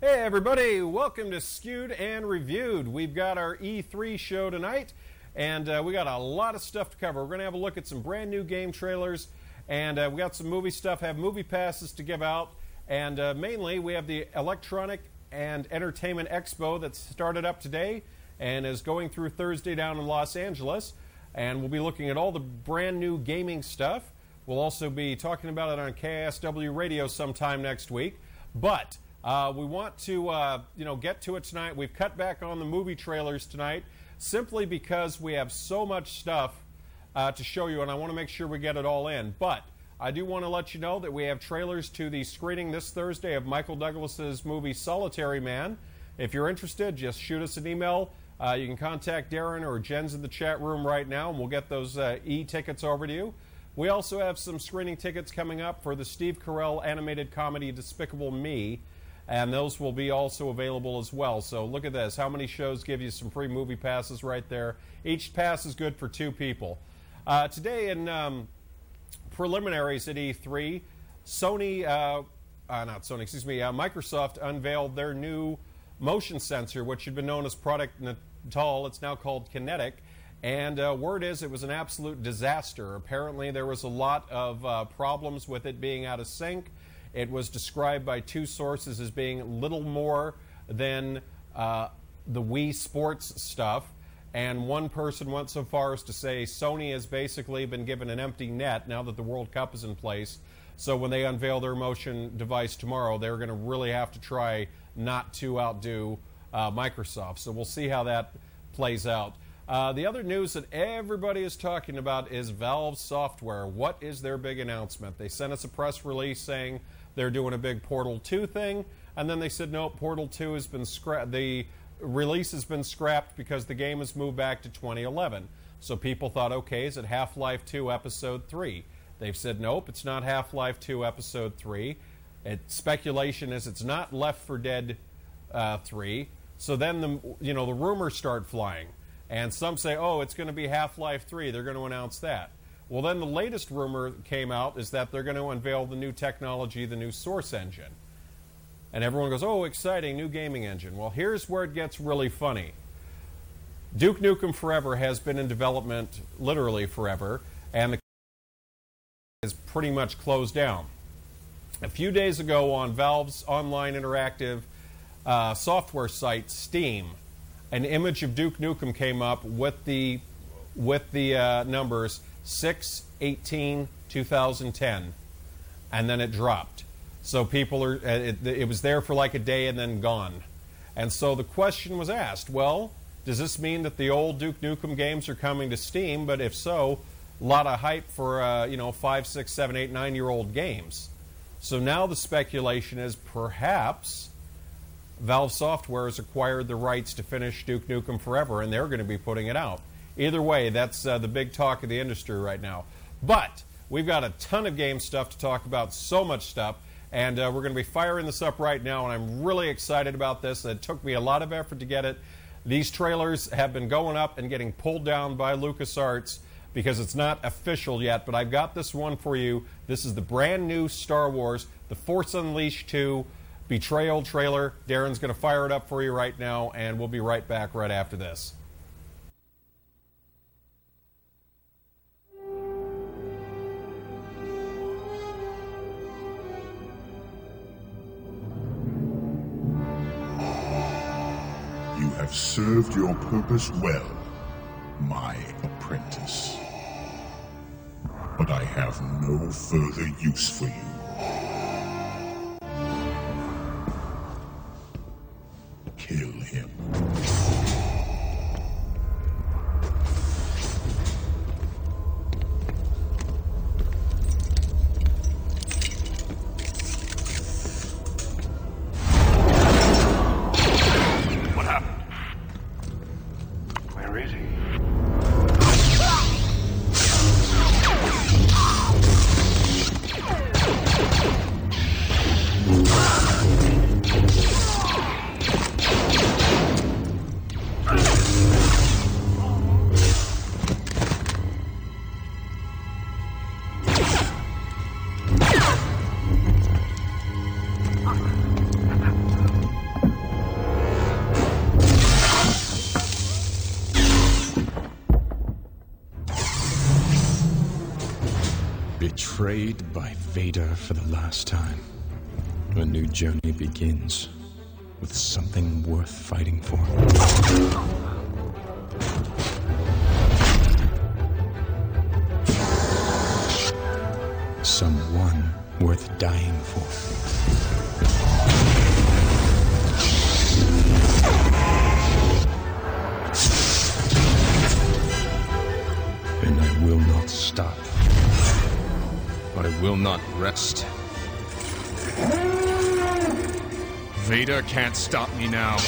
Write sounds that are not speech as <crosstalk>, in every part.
Hey, everybody, welcome to Skewed and Reviewed. We've got our E3 show tonight, and uh, we got a lot of stuff to cover. We're going to have a look at some brand new game trailers, and uh, we got some movie stuff, have movie passes to give out, and uh, mainly we have the Electronic and Entertainment Expo that started up today and is going through Thursday down in Los Angeles. And we'll be looking at all the brand new gaming stuff. We'll also be talking about it on KSW Radio sometime next week. But uh, we want to, uh, you know, get to it tonight. We've cut back on the movie trailers tonight simply because we have so much stuff uh, to show you, and I want to make sure we get it all in. But I do want to let you know that we have trailers to the screening this Thursday of Michael Douglas's movie Solitary Man. If you're interested, just shoot us an email. Uh, you can contact Darren or Jen's in the chat room right now, and we'll get those uh, e tickets over to you. We also have some screening tickets coming up for the Steve Carell animated comedy Despicable Me, and those will be also available as well. So look at this. How many shows give you some free movie passes right there? Each pass is good for two people. Uh, today in um, preliminaries at E3, Sony, uh, uh, not Sony, excuse me, uh, Microsoft unveiled their new motion sensor, which had been known as Project Natal. It's now called Kinect. And uh, word is it was an absolute disaster. Apparently, there was a lot of uh, problems with it being out of sync. It was described by two sources as being little more than uh, the Wii Sports stuff. And one person went so far as to say Sony has basically been given an empty net now that the World Cup is in place. So when they unveil their motion device tomorrow, they're going to really have to try not to outdo uh, Microsoft. So we'll see how that plays out. Uh, the other news that everybody is talking about is Valve Software. What is their big announcement? They sent us a press release saying they're doing a big Portal 2 thing, and then they said, no, Portal 2 has been scrapped. The release has been scrapped because the game has moved back to 2011. So people thought, okay, is it Half Life 2 Episode 3? They've said, nope, it's not Half Life 2 Episode 3. It, speculation is it's not Left 4 Dead uh, 3. So then the you know the rumors start flying, and some say, oh, it's going to be Half Life 3. They're going to announce that. Well, then the latest rumor came out is that they're going to unveil the new technology, the new Source engine. And everyone goes, oh, exciting, new gaming engine. Well, here's where it gets really funny. Duke Nukem Forever has been in development literally forever, and the is pretty much closed down. A few days ago on Valve's online interactive uh, software site, Steam, an image of Duke Nukem came up with the with the uh, numbers 6 18 2010 and then it dropped. So people are uh, it, it was there for like a day and then gone. And so the question was asked well does this mean that the old duke nukem games are coming to steam? But if so a lot of hype for uh, you know five six seven eight nine year old games. So now the speculation is perhaps Valve Software has acquired the rights to finish Duke Nukem Forever, and they're going to be putting it out. Either way, that's uh, the big talk of the industry right now. But we've got a ton of game stuff to talk about, so much stuff, and uh, we're going to be firing this up right now, and I'm really excited about this. It took me a lot of effort to get it. These trailers have been going up and getting pulled down by LucasArts because it's not official yet, but I've got this one for you. This is the brand new Star Wars, The Force Unleashed 2 Betrayal trailer. Darren's going to fire it up for you right now, and we'll be right back right after this. Have served your purpose well, my apprentice. But I have no further use for you. New journey begins with something worth fighting for. Someone worth dying for. And I will not stop. I will not rest. Vader can't stop me now.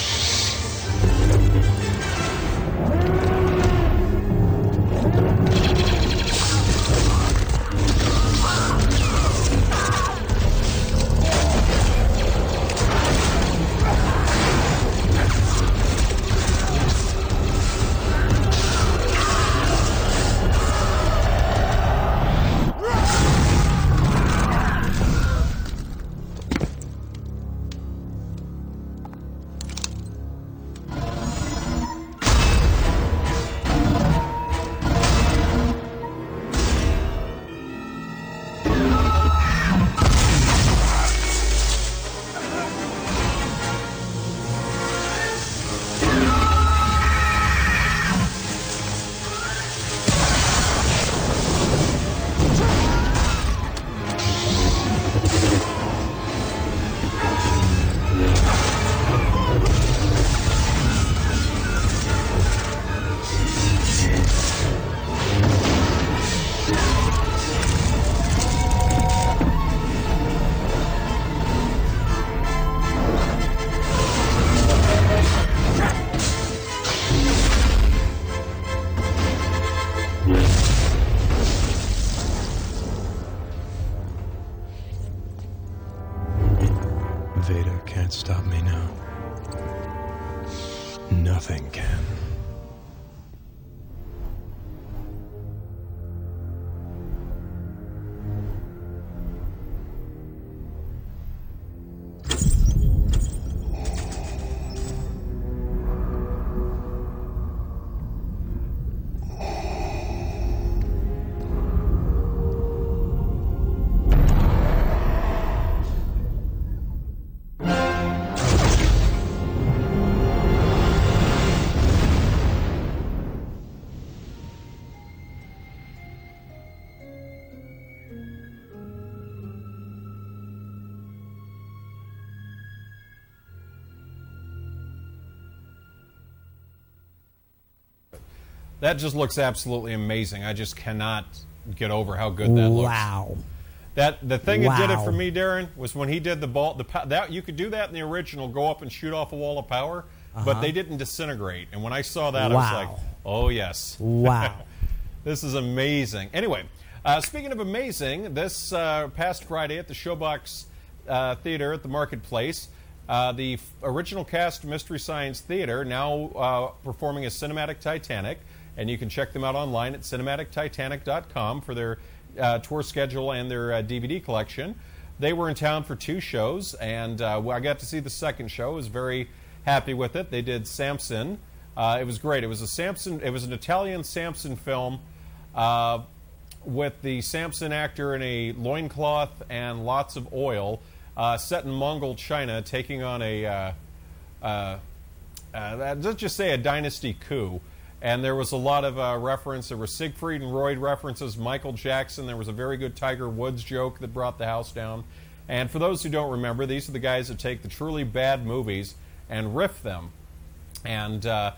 That just looks absolutely amazing. I just cannot get over how good that looks. Wow. That the thing that did it for me, Darren, was when he did the ball. The that you could do that in the original, go up and shoot off a wall of power, but they didn't disintegrate. And when I saw that, I was Uh-huh. Like, "Oh yes, Wow. <laughs> this is amazing." Anyway, uh, speaking of amazing, this uh, past Friday at the Showbox uh, Theater at the Marketplace, uh, the f- original cast Mystery Science Theater now uh, performing a cinematic Titanic, and you can check them out online at cinematictitanic.com for their uh, tour schedule and their uh, DVD collection. They were in town for two shows, and uh, I got to see the second show. I was very happy with it. They did Samson. Uh, it was great. It was a Samson. It was an Italian Samson film. Uh, with the Samson actor in a loincloth and lots of oil, uh, set in Mongol China, taking on a, let's just say a dynasty coup. And there was a lot of uh, reference. There were Siegfried and Roy references, Michael Jackson. There was a very good Tiger Woods joke that brought the house down. And for those who don't remember, these are the guys that take the truly bad movies and riff them. And uh,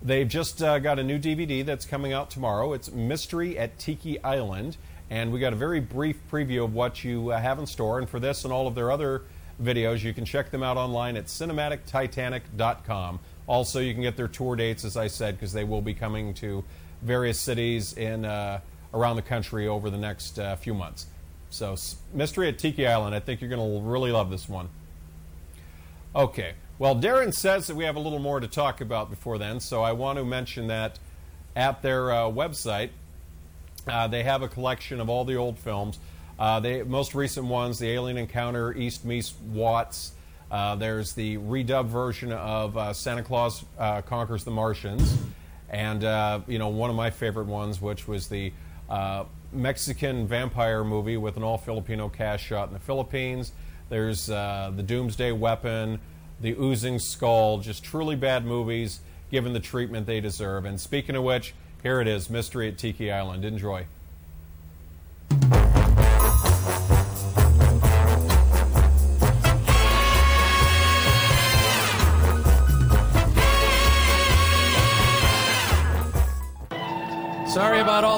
they've just uh, got a new DVD that's coming out tomorrow. It's Mystery at Tiki Island. And we got a very brief preview of what you uh, have in store. And for this and all of their other videos, you can check them out online at cinematictitanic.com. Also, you can get their tour dates, as I said, because they will be coming to various cities in uh, around the country over the next uh, few months. So, Mystery at Tiki Island, I think you're going to really love this one. Okay. Well, Darren says that we have a little more to talk about before then, so I want to mention that at their uh, website, uh, they have a collection of all the old films. Uh, the most recent ones, The Alien Encounter, East Meets Watts. Uh, there's the redub version of uh, Santa Claus uh, Conquers the Martians. And, uh, you know, one of my favorite ones, which was the uh, Mexican vampire movie with an all Filipino cast shot in the Philippines. There's uh, the Doomsday Weapon, the Oozing Skull. Just truly bad movies, given the treatment they deserve. And speaking of which, here it is Mystery at Tiki Island. Enjoy.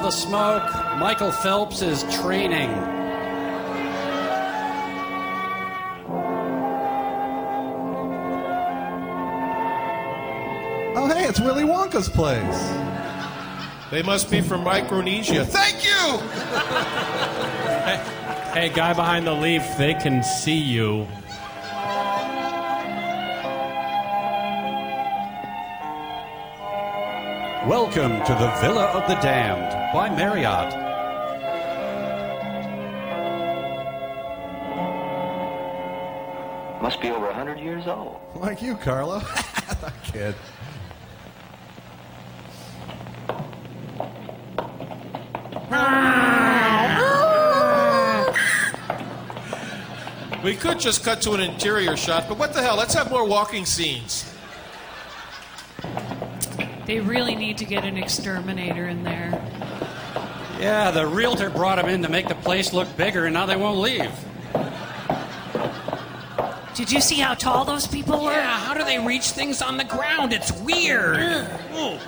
The smoke. Michael Phelps is training. Oh, hey, it's Willy Wonka's place. They must be from Micronesia. Thank you! Hey, guy behind the leaf, they can see you. Welcome to the Villa of the Damned by Marriott. Must be over a 100 years old. Like you, Carlo. <laughs> Kid. We could just cut to an interior shot, but what the hell? Let's have more walking scenes. They really need to get an exterminator in there. Yeah, the realtor brought him in to make the place look bigger, and now they won't leave. Did you see how tall those people were? Yeah, how do they reach things on the ground? It's weird. Sing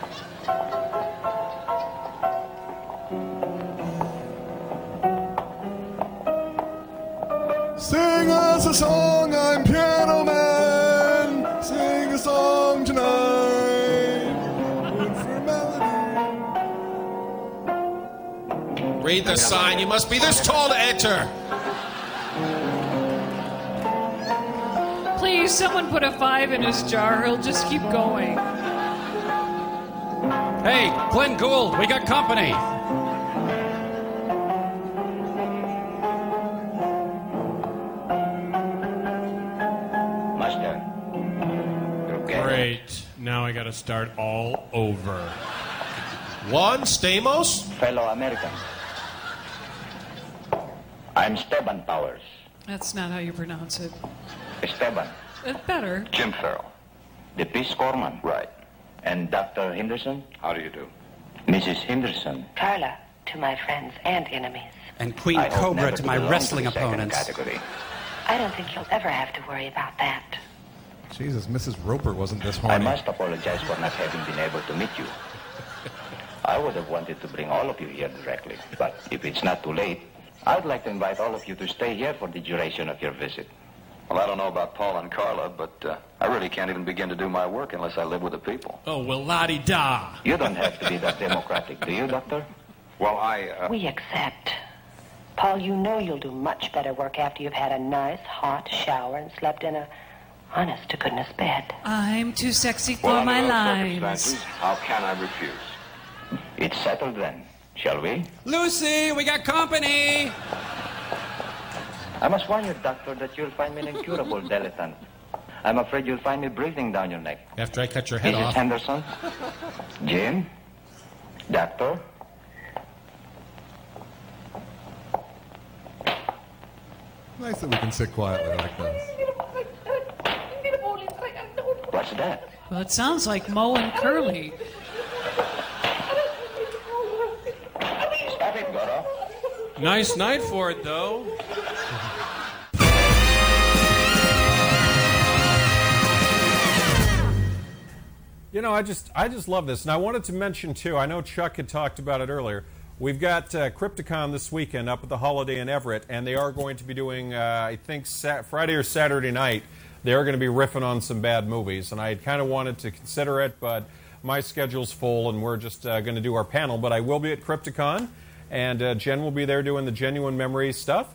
Read the sign. You must be this tall to enter. Please, someone put a five in his jar. He'll just keep going. Hey, Glenn Gould, we got company. Master. Great. Now I gotta start all over. Juan Stamos? Fellow Americans. I'm Steban Powers. That's not how you pronounce it. Esteban. Uh, better. Jim Farrell. The Peace Corpsman. Right. And Dr. Henderson? How do you do? Mrs. Henderson. Carla, to my friends and enemies. And Queen I Cobra to my wrestling the second opponents. Category. I don't think you'll ever have to worry about that. Jesus, Mrs. Roper wasn't this one. I must apologize for not having been able to meet you. <laughs> I would have wanted to bring all of you here directly, but if it's not too late, I'd like to invite all of you to stay here for the duration of your visit. Well, I don't know about Paul and Carla, but uh, I really can't even begin to do my work unless I live with the people. Oh, well, la di da. You don't have to be that democratic, do you, Doctor? Well, I. Uh, We accept. Paul, you know you'll do much better work after you've had a nice hot shower and slept in a honest to goodness bed. I'm too sexy for well, my under those lines. circumstances, how can I refuse? It's settled then, shall we? Lucy, we got company. I must warn you, Doctor, that you'll find me an incurable <laughs> dilettante. I'm afraid you'll find me breathing down your neck. After I cut your head Mrs. off. Henderson? Jim? Doctor? Nice that we can sit quietly like this. What's that? Well, it sounds like Moe and Curly. Stop it, Goro. Nice night for it, though. You know, I just I just love this, and I wanted to mention too. I know Chuck had talked about it earlier. We've got uh, Crypticon this weekend up at the Holiday Inn Everett, and they are going to be doing, uh, I think, Sat- Friday or Saturday night. They are going to be riffing on some bad movies, and I kind of wanted to consider it, but my schedule's full, and we're just uh, going to do our panel. But I will be at Crypticon, and uh, Jen will be there doing the genuine memory stuff.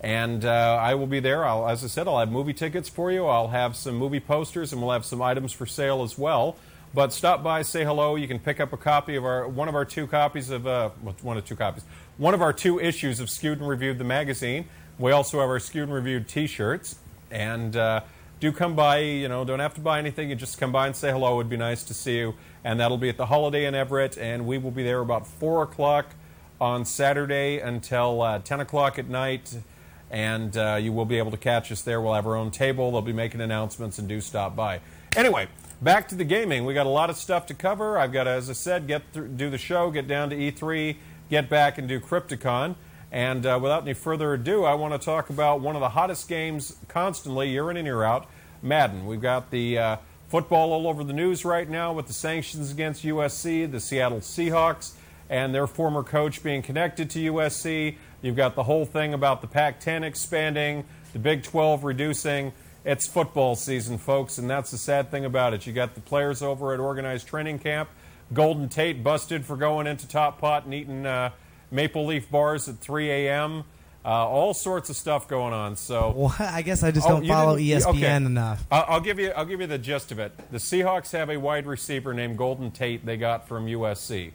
And uh, I will be there. I'll, as I said, I'll have movie tickets for you. I'll have some movie posters, and we'll have some items for sale as well. But stop by, say hello. You can pick up a copy of our one of our two copies of uh, one of two copies, one of our two issues of Skewed and Reviewed the magazine. We also have our Skewed and Reviewed T-shirts, and uh, do come by. You know, don't have to buy anything. You just come by and say hello. It would be nice to see you. And that'll be at the Holiday Inn Everett, and we will be there about four o'clock on Saturday until uh, 10 o'clock at night, and uh, you will be able to catch us there. We'll have our own table. They'll be making announcements, and do stop by. Anyway, back to the gaming. We got a lot of stuff to cover. I've got, to, as I said, get through, do the show, get down to E3, get back and do Crypticon. And uh, without any further ado, I want to talk about one of the hottest games constantly, year in and year out, Madden. We've got the uh, football all over the news right now with the sanctions against USC, the Seattle Seahawks, and their former coach being connected to USC. You've got the whole thing about the Pac 10 expanding, the Big 12 reducing. It's football season, folks, and that's the sad thing about it. You got the players over at organized training camp. Golden Tate busted for going into Top Pot and eating uh, maple leaf bars at 3 a.m. Uh, all sorts of stuff going on. So Well, <laughs> I guess I just Oh, don't you follow ESPN okay. enough. I'll give you. I'll give you the gist of it. The Seahawks have a wide receiver named Golden Tate. They got from USC.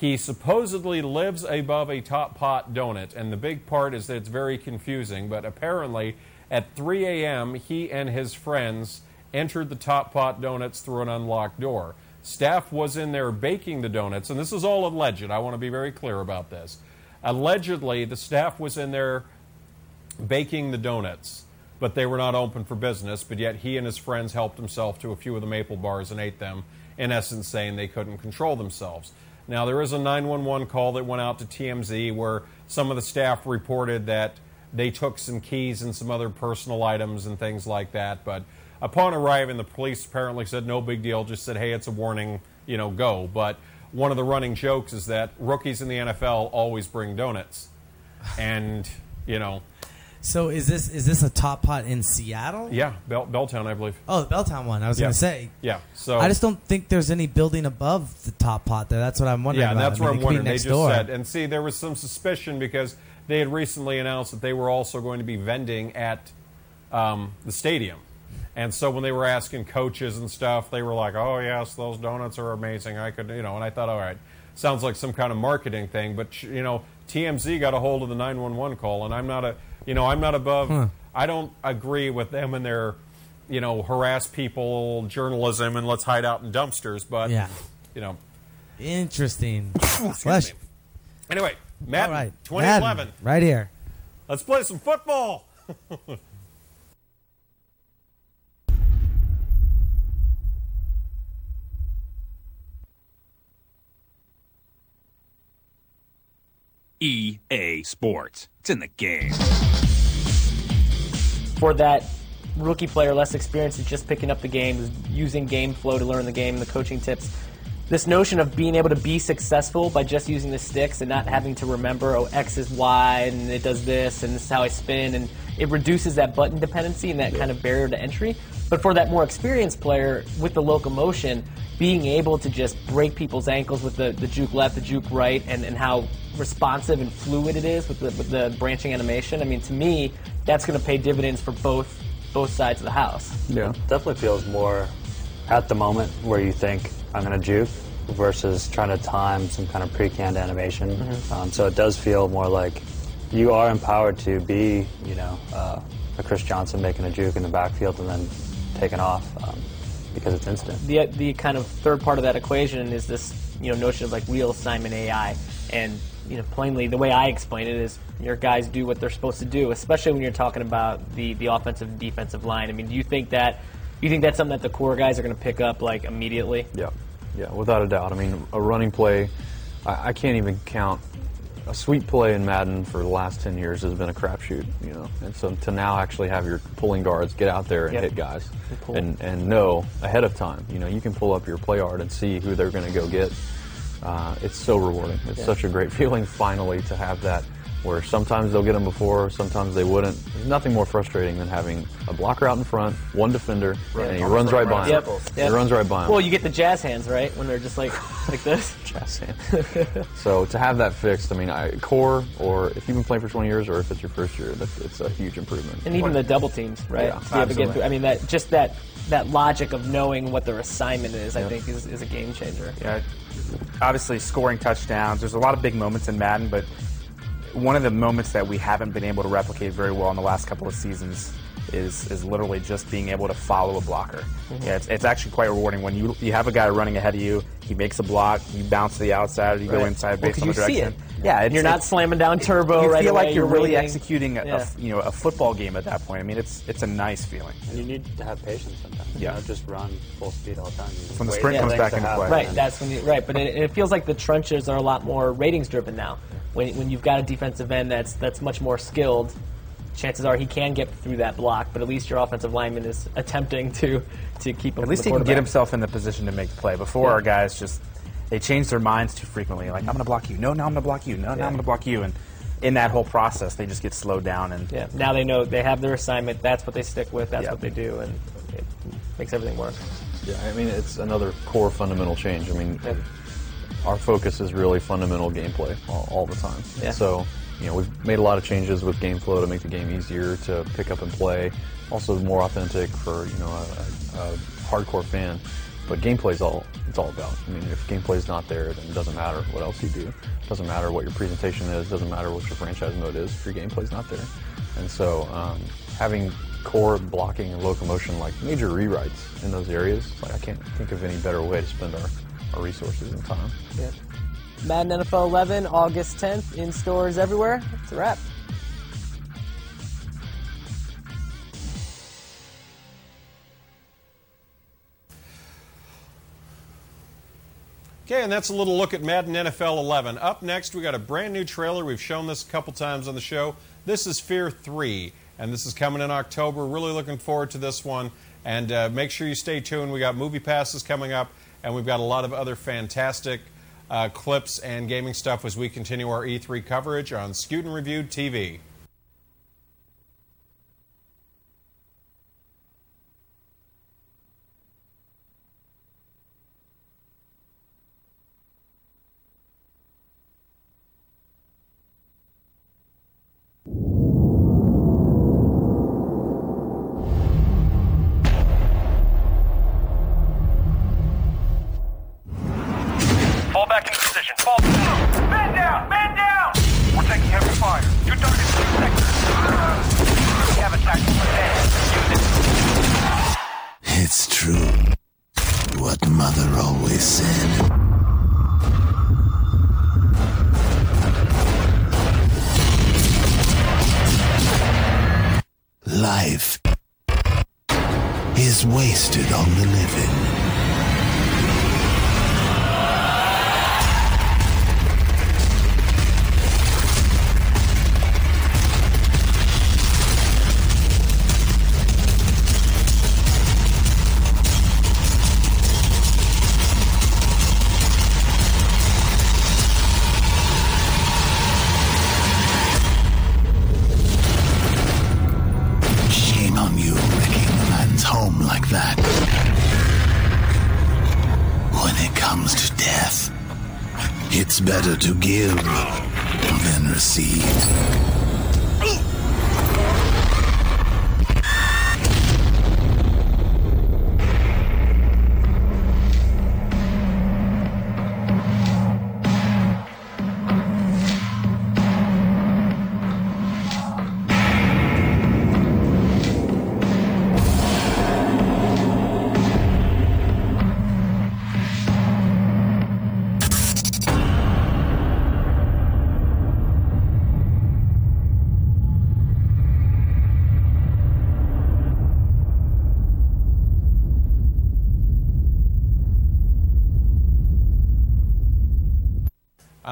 He supposedly lives above a top pot donut, and the big part is that it's very confusing. But apparently, at 3 a.m., he and his friends entered the top pot donuts through an unlocked door. Staff was in there baking the donuts, and this is all alleged. I want to be very clear about this. Allegedly, the staff was in there baking the donuts, but they were not open for business. But yet, he and his friends helped himself to a few of the maple bars and ate them, in essence, saying they couldn't control themselves. Now, there is a 911 call that went out to TMZ where some of the staff reported that they took some keys and some other personal items and things like that. But upon arriving, the police apparently said no big deal, just said, hey, it's a warning, you know, go. But one of the running jokes is that rookies in the NFL always bring donuts. And, you know, So is this is this a top pot in Seattle? yeah, Bell, Belltown, I believe. Oh, the Belltown one. I was Yeah. going to say. Yeah, so I just don't think there's any building above the top pot there. That's what I'm wondering. Yeah, about. that's I mean, I'm could be wondering. They just door. said, and see, there was some suspicion because they had recently announced that they were also going to be vending at um, the stadium. And so when they were asking coaches and stuff, they were like, "Oh yes, those donuts are amazing." I could, you know, and I thought, "All right, sounds like some kind of marketing thing." But you know, TMZ got a hold of the 911 call, and I'm not a, you know, I'm not above. Huh. I don't agree with them and their, you know, harass people journalism and let's hide out in dumpsters. But Yeah. you know, Interesting. <coughs> Me. Anyway, Madden, right. 2011. Madden, right here. Let's play some football. <laughs> EA Sports. It's in the game. for that rookie player less experienced is just picking up the game, is using game flow to learn the game, the coaching tips. This notion of being able to be successful by just using the sticks and not having to remember, oh, X is Y and it does this and this is how I spin, and it reduces that button dependency and that kind of barrier to entry. But for that more experienced player with the locomotion, being able to just break people's ankles with the, the juke left, the juke right, and, and how responsive and fluid it is with the, with the branching animation. I mean, to me, that's going to pay dividends for both both sides of the house. Yeah, definitely feels more at the moment where you think I'm going to juke versus trying to time some kind of pre-canned animation. Mhm. Um, so it does feel more like you are empowered to be, you know, uh, a Chris Johnson making a juke in the backfield and then taking off um, because it's instant. The the kind of third part of that equation is this you know notion of like real Simon AI, and you know plainly the way I explain it is your guys do what they're supposed to do, especially when you're talking about the the offensive and defensive line. I mean, do you think that you think that's something that the core guys are going to pick up like immediately? Yeah, yeah, without a doubt. I mean, a running play, I, I can't even count. A sweep play in Madden for the last 10 years has been a crapshoot, you know. And so to now actually have your pulling guards get out there and Yep. hit guys And and, and know ahead of time, you know, you can pull up your play art and see who they're going to go get. Uh, it's so rewarding. It's Yeah. such a great feeling finally to have that where sometimes they'll get them before, sometimes they wouldn't. There's nothing more frustrating than having a blocker out in front, one defender, and he runs right by him. Yep. He runs right by him. Well, you get the jazz hands right when they're just like like this. <laughs> Jazz hands. So to have that fixed, I mean, I, core or if you've been playing for 20 years or if it's your first year, it's a huge improvement. and even the double teams, right? Yeah, to be able to get absolutely. through. I mean, that just that that logic of knowing what their assignment is, I think, is, is a game changer. Yeah, obviously scoring touchdowns. There's a lot of big moments in Madden, but one of the moments that we haven't been able to replicate very well in the last couple of seasons is is literally just being able to follow a blocker. Mhm. Yeah, it's, it's actually quite rewarding when you you have a guy running ahead of you. He makes a block, you bounce to the outside, you go Right. inside Well, based 'cause on the you see direction. it. Yeah, And you're not slamming down turbo You right feel away, like you're, you're really waiting. executing a, a Yeah. f- you know a football game at that point. I mean, it's it's a nice feeling. And you need to have patience sometimes. Yeah. You don't just run full speed all the time. You when the sprint for comes back to into play. Right, that's when you right, but it, it feels like the trenches are a lot more ratings driven now. When, when you've got a defensive end that's that's much more skilled, chances are he can get through that block. But at least your offensive lineman is attempting to to keep him. At least the he can get himself in the position to make the play. Before Yeah. our guys just they change their minds too frequently. Like I'm going to block you. No, no, I'm going to block you. No, no, Yeah. I'm going to block you. And in that whole process, they just get slowed down. And Yeah, now they know they have their assignment. That's what they stick with. That's Yeah. what they do, and it makes everything work. Yeah, I mean it's another core fundamental change. I mean, our focus is really fundamental gameplay all, all the time. Yeah. So, you know, we've made a lot of changes with game flow to make the game easier to pick up and play. Also, more authentic for you know a, a, hardcore fan. But gameplay is all it's all about. I mean, if gameplay's not there, then it doesn't matter what else you do. It doesn't matter what your presentation is. It doesn't matter what your franchise mode is if your gameplay's not there. And so, um, having core blocking and locomotion, like major rewrites in those areas, like I can't think of any better way to spend our, our resources and time. Yeah. Madden NFL 11, August 10th, in stores everywhere. It's a wrap. Okay, and that's a little look at Madden NFL 11. Up next, we got a brand new trailer. We've shown this a couple times on the show. This is Fear 3, and this is coming in October. Really looking forward to this one. And uh, make sure you stay tuned. We got movie passes coming up, and we've got a lot of other fantastic Uh, clips and gaming stuff as we continue our E3 coverage on Skewed and Reviewed TV. Back into position. Fall. Man down! Man down! We're taking heavy fire. Your. We have. Use it. It's true. What Mother always said. Life is wasted on the living. To give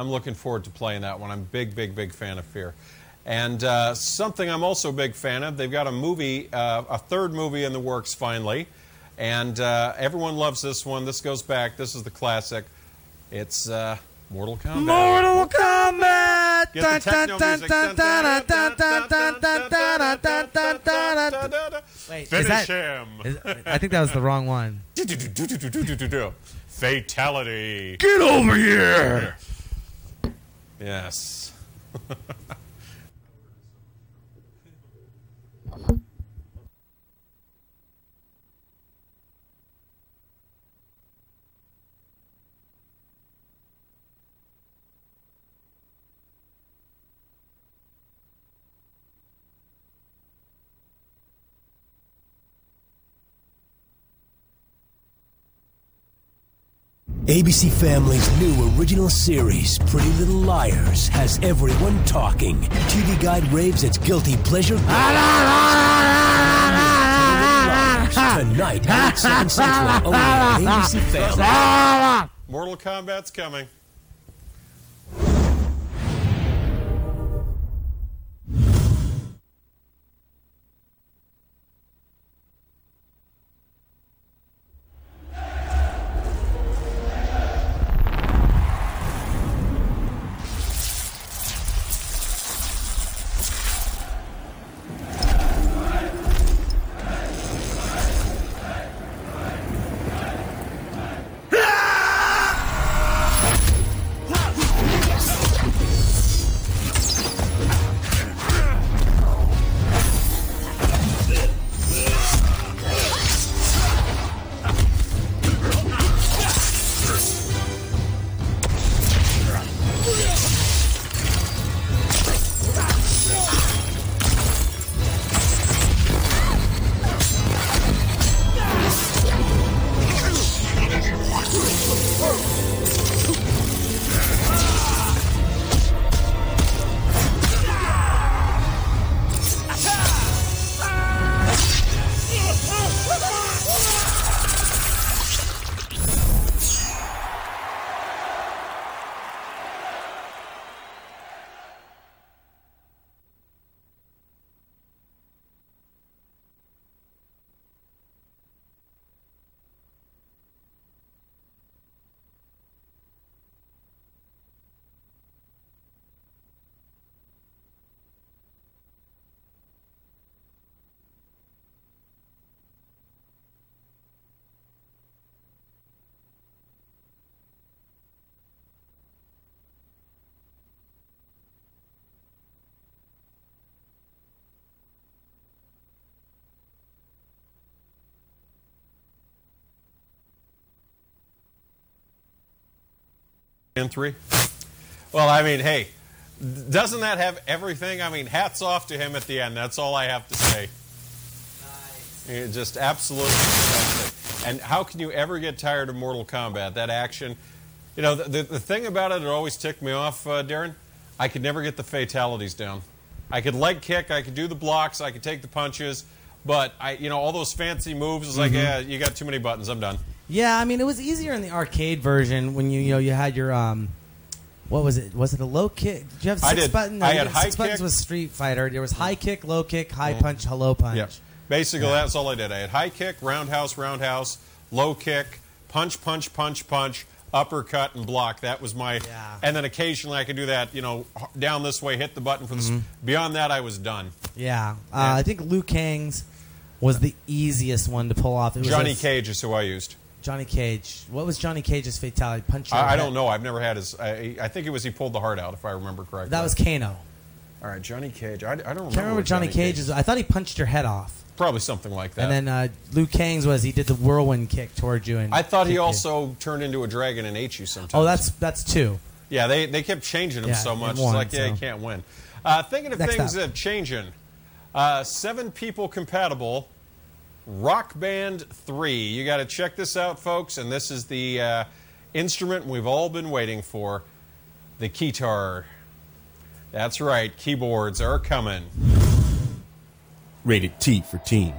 I'm looking forward to playing that one. I'm big, big, big fan of Fear. And uh, something I'm also a big fan of, they've got a movie, uh, a third movie in the works finally. And uh, everyone loves this one. This goes back, this is the classic. It's Mortal Kombat. Mortal Kombat! Finish him. I think that was the wrong one. Fatality. Get over here. Yes. <laughs> ABC Family's new original series, Pretty Little Liars, has everyone talking. TV Guide raves its guilty pleasure. Tonight at 7 Central, ABC Family. Mortal Kombat's coming. And three. Well, I mean, hey, doesn't that have everything? I mean, hats off to him at the end. That's all I have to say. Nice. Just absolutely fantastic. And how can you ever get tired of Mortal Kombat? That action. You know, the, the, the thing about it that always ticked me off, uh, Darren, I could never get the fatalities down. I could leg kick, I could do the blocks, I could take the punches, but I, you know, all those fancy moves is like, Mhm. yeah, you got too many buttons. I'm done. Yeah, I mean, it was easier in the arcade version when you you know you had your um, what was it? Was it a low kick? Did you have I six did. buttons? I you had high six buttons kick. with Street Fighter. There was high kick, low kick, high Mhm. punch, hello punch. Yeah. Basically, Yeah. that's all I did. I had high kick, roundhouse, roundhouse, low kick, punch, punch, punch, punch, uppercut, and block. That was my. Yeah. And then occasionally I could do that, you know, down this way, hit the button for this. Mhm. Beyond that, I was done. Yeah, uh, I think Liu Kang's was the easiest one to pull off. It was Johnny Cage is who I used. Johnny Cage. What was Johnny Cage's fatality? Punch. I, I don't know. I've never had his. I, I think it was he pulled the heart out, if I remember correctly. That was Kano. All right, Johnny Cage. I, I don't remember. Can't remember what Johnny, Cage's. I thought he punched your head off. Probably something like that. And then uh, Liu Kang's was he did the whirlwind kick toward you. And I thought he kicked you. also turned into a dragon and ate you sometimes. Oh, that's that's two. Yeah, they, they kept changing him Yeah, so and much. one, it's like, yeah, you can't win. Uh, thinking of Next things up. that changing. Uh, seven people compatible. Rock Band 3. You got to check this out, folks. And this is the uh, instrument we've all been waiting for the keytar. That's right, keyboards are coming. Rated T for teen.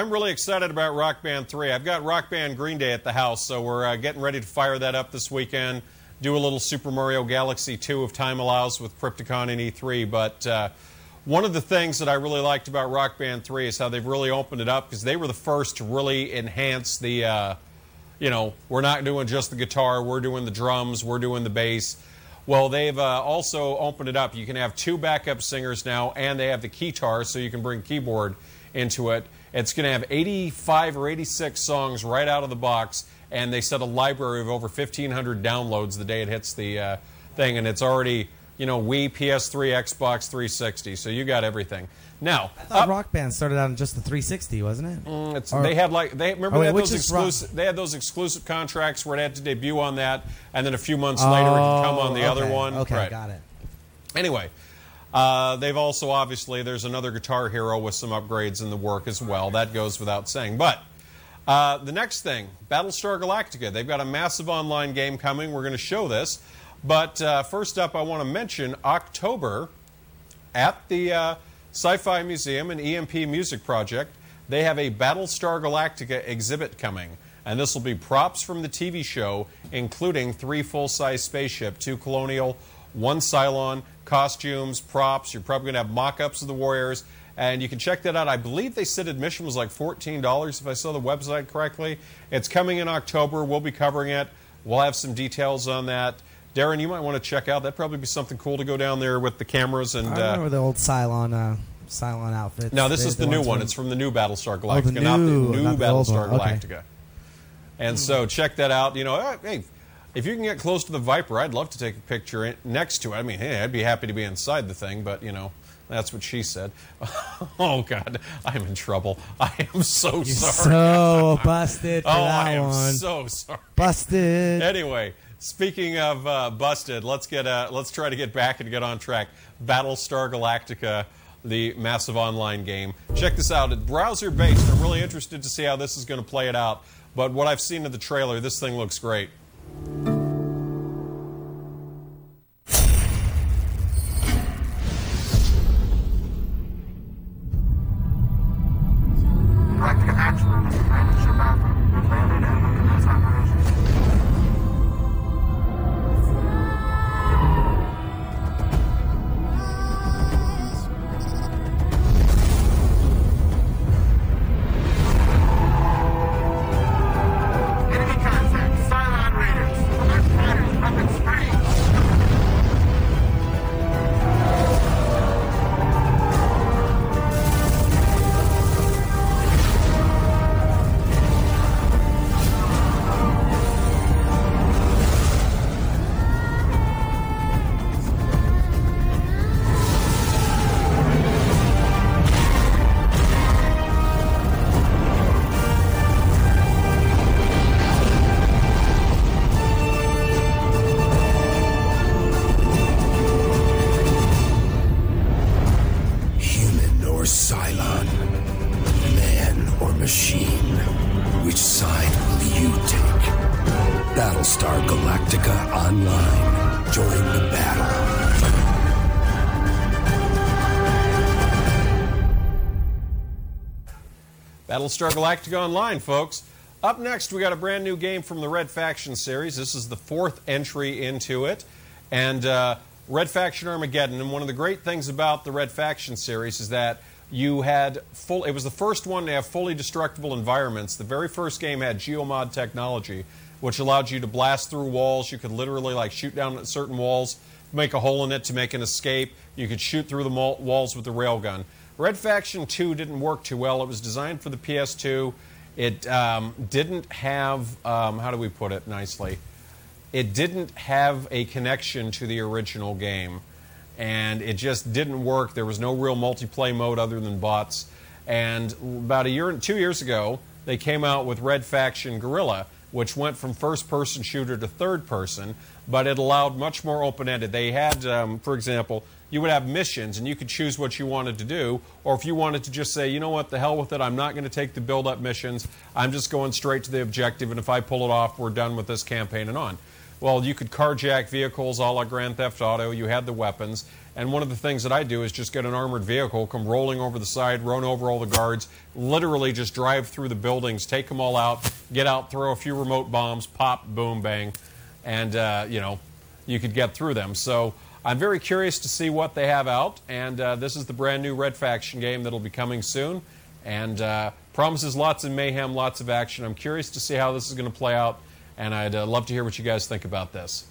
I'm, really excited about Rock Band 3. I've got Rock Band Green Day at the house, so we're uh, getting ready to fire that up this weekend. Do a little Super Mario Galaxy 2 if time allows with Crypticon and E3. But uh, one of the things that I really liked about Rock Band 3 is how they've really opened it up because they were the first to really enhance the, uh, you know, we're not doing just the guitar, we're doing the drums, we're doing the bass. Well, they've uh, also opened it up. You can have two backup singers now, and they have the keytar, so you can bring keyboard into it. It's going to have 85 or 86 songs right out of the box, and they set a library of over 1,500 downloads the day it hits the uh, thing, and it's already, you know, Wii, PS3, Xbox 360, so you got everything. Now, I thought Rock Band started out in just the 360, wasn't it? Mm, It's, Or- they had like they remember Oh, they, had those Rock- exclusive they had those exclusive contracts where it had to debut on that, and then a few months later it could come on the Oh, other one. Okay, Right. got it. Anyway, uh, they've also obviously there's another Guitar Hero with some upgrades in the work as well. That goes without saying. But uh, the next thing, Battlestar Galactica. They've got a massive online game coming. We're going to show this. But uh, first up, I want to mention October at the uh, Sci-Fi Museum and EMP Music Project. They have a Battlestar Galactica exhibit coming, and this will be props from the TV show, including three full-size spaceship, two Colonial, one Cylon, costumes, props. You're probably going to have mock-ups of the Warriors, and you can check that out. I believe they said admission was like $14 if I saw the website correctly. It's coming in October. We'll be covering it. We'll have some details on that. Darren, you might want to check out. That'd probably be something cool to go down there with the cameras and. I uh, remember the old Cylon, uh, Cylon outfits. no, this They- is the, new one. from- It's from the new Battlestar Oh, the Galactica, not the new- new not the Battlestar one. Okay. Galactica. And so check that out. You know, uh, hey, if you can get close to the Viper, I'd love to take a picture in, next to it. I mean, hey, I'd be happy to be inside the thing, but you know, that's what she said. <laughs> oh God, I'm in trouble. <laughs> I am so You're sorry. so <laughs> busted for oh, that I am one. so sorry. Busted. Anyway, speaking of uh, busted, let's get uh, let's try to get back and get on track. Battlestar Galactica, the massive online game. Check this out. It's browser based. I'm really interested to see how this is going to play it out. But what I've seen of the trailer, this thing looks great. Galactica Battlestar Galactica Online, folks. Up next, we got a brand new game from the Red Faction series. This is the fourth entry into it. And uh, Red Faction Armageddon. And one of the great things about the Red Faction series is that you had full, it was the first one to have fully destructible environments. The very first game had geomod technology, which allowed you to blast through walls. You could literally like shoot down at certain walls, make a hole in it to make an escape. You could shoot through the walls with the railgun. Red Faction 2 didn't work too well. It was designed for the PS2. It um, didn't have, um, how do we put it nicely? It didn't have a connection to the original game. And it just didn't work. There was no real multiplayer mode other than bots. And about a year, two years ago, they came out with Red Faction Guerrilla, which went from first person shooter to third person, but it allowed much more open ended. They had, um, for example, you would have missions and you could choose what you wanted to do, or if you wanted to just say, you know what, the hell with it, I'm not going to take the build up missions, I'm just going straight to the objective, and if I pull it off, we're done with this campaign and on. Well, you could carjack vehicles a la Grand Theft Auto, you had the weapons, And one of the things that I do is just get an armored vehicle, come rolling over the side, run over all the guards, literally just drive through the buildings, take them all out, get out, throw a few remote bombs, pop, boom, bang, and uh, you know, you could get through them. So I'm very curious to see what they have out, and uh, this is the brand new Red Faction game that'll be coming soon, and uh, promises lots of mayhem, lots of action. I'm curious to see how this is going to play out, and I'd uh, love to hear what you guys think about this.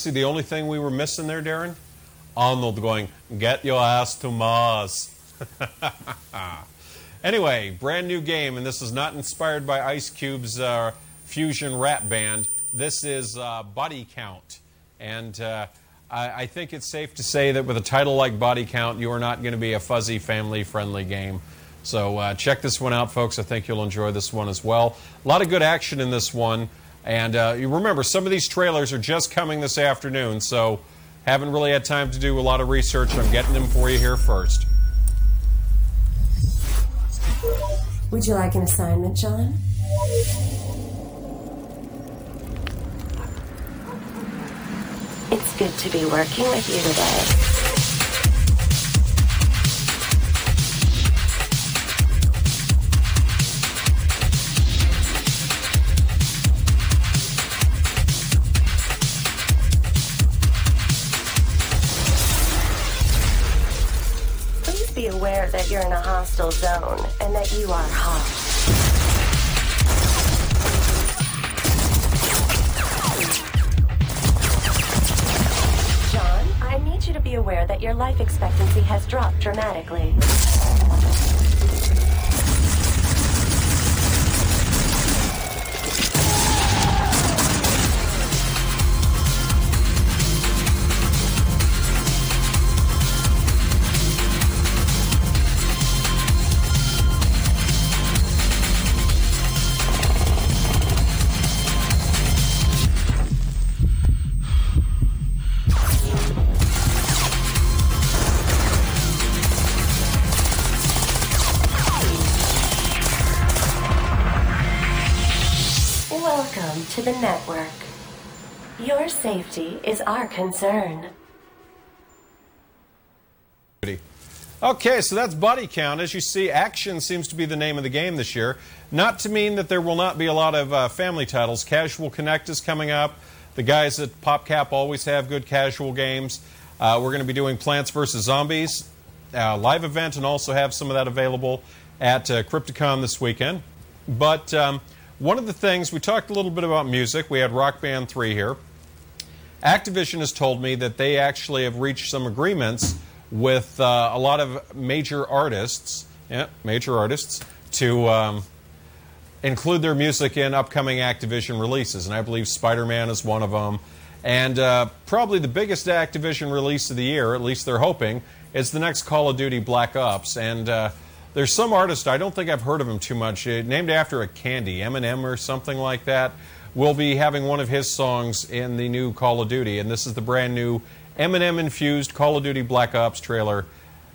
See, the only thing we were missing there, Darren? Arnold going, get your ass to Mars. <laughs> anyway, brand new game, and this is not inspired by Ice Cube's uh, fusion rap band. This is uh, Body Count. And uh, I, I think it's safe to say that with a title like Body Count, you are not going to be a fuzzy, family friendly game. So uh, check this one out, folks. I think you'll enjoy this one as well. A lot of good action in this one. And uh, you remember, some of these trailers are just coming this afternoon, so haven't really had time to do a lot of research. I'm getting them for you here first. Would you like an assignment, John? It's good to be working with you today. You're in a hostile zone and that you are hot. John, I need you to be aware that your life expectancy has dropped dramatically. Safety is our concern. Okay, so that's body count. As you see, action seems to be the name of the game this year. Not to mean that there will not be a lot of uh, family titles. Casual Connect is coming up. The guys at PopCap always have good casual games. Uh, we're going to be doing Plants vs. Zombies uh, live event and also have some of that available at uh, Crypticon this weekend. But um, one of the things, we talked a little bit about music. We had Rock Band 3 here. Activision has told me that they actually have reached some agreements with uh, a lot of major artists, yeah, major artists, to um, include their music in upcoming Activision releases. And I believe Spider Man is one of them. And uh, probably the biggest Activision release of the year, at least they're hoping, is the next Call of Duty Black Ops. And uh, there's some artist, I don't think I've heard of him too much, uh, named after a candy, Eminem or something like that, will be having one of his songs in the new Call of Duty. And this is the brand new Eminem infused Call of Duty Black Ops trailer.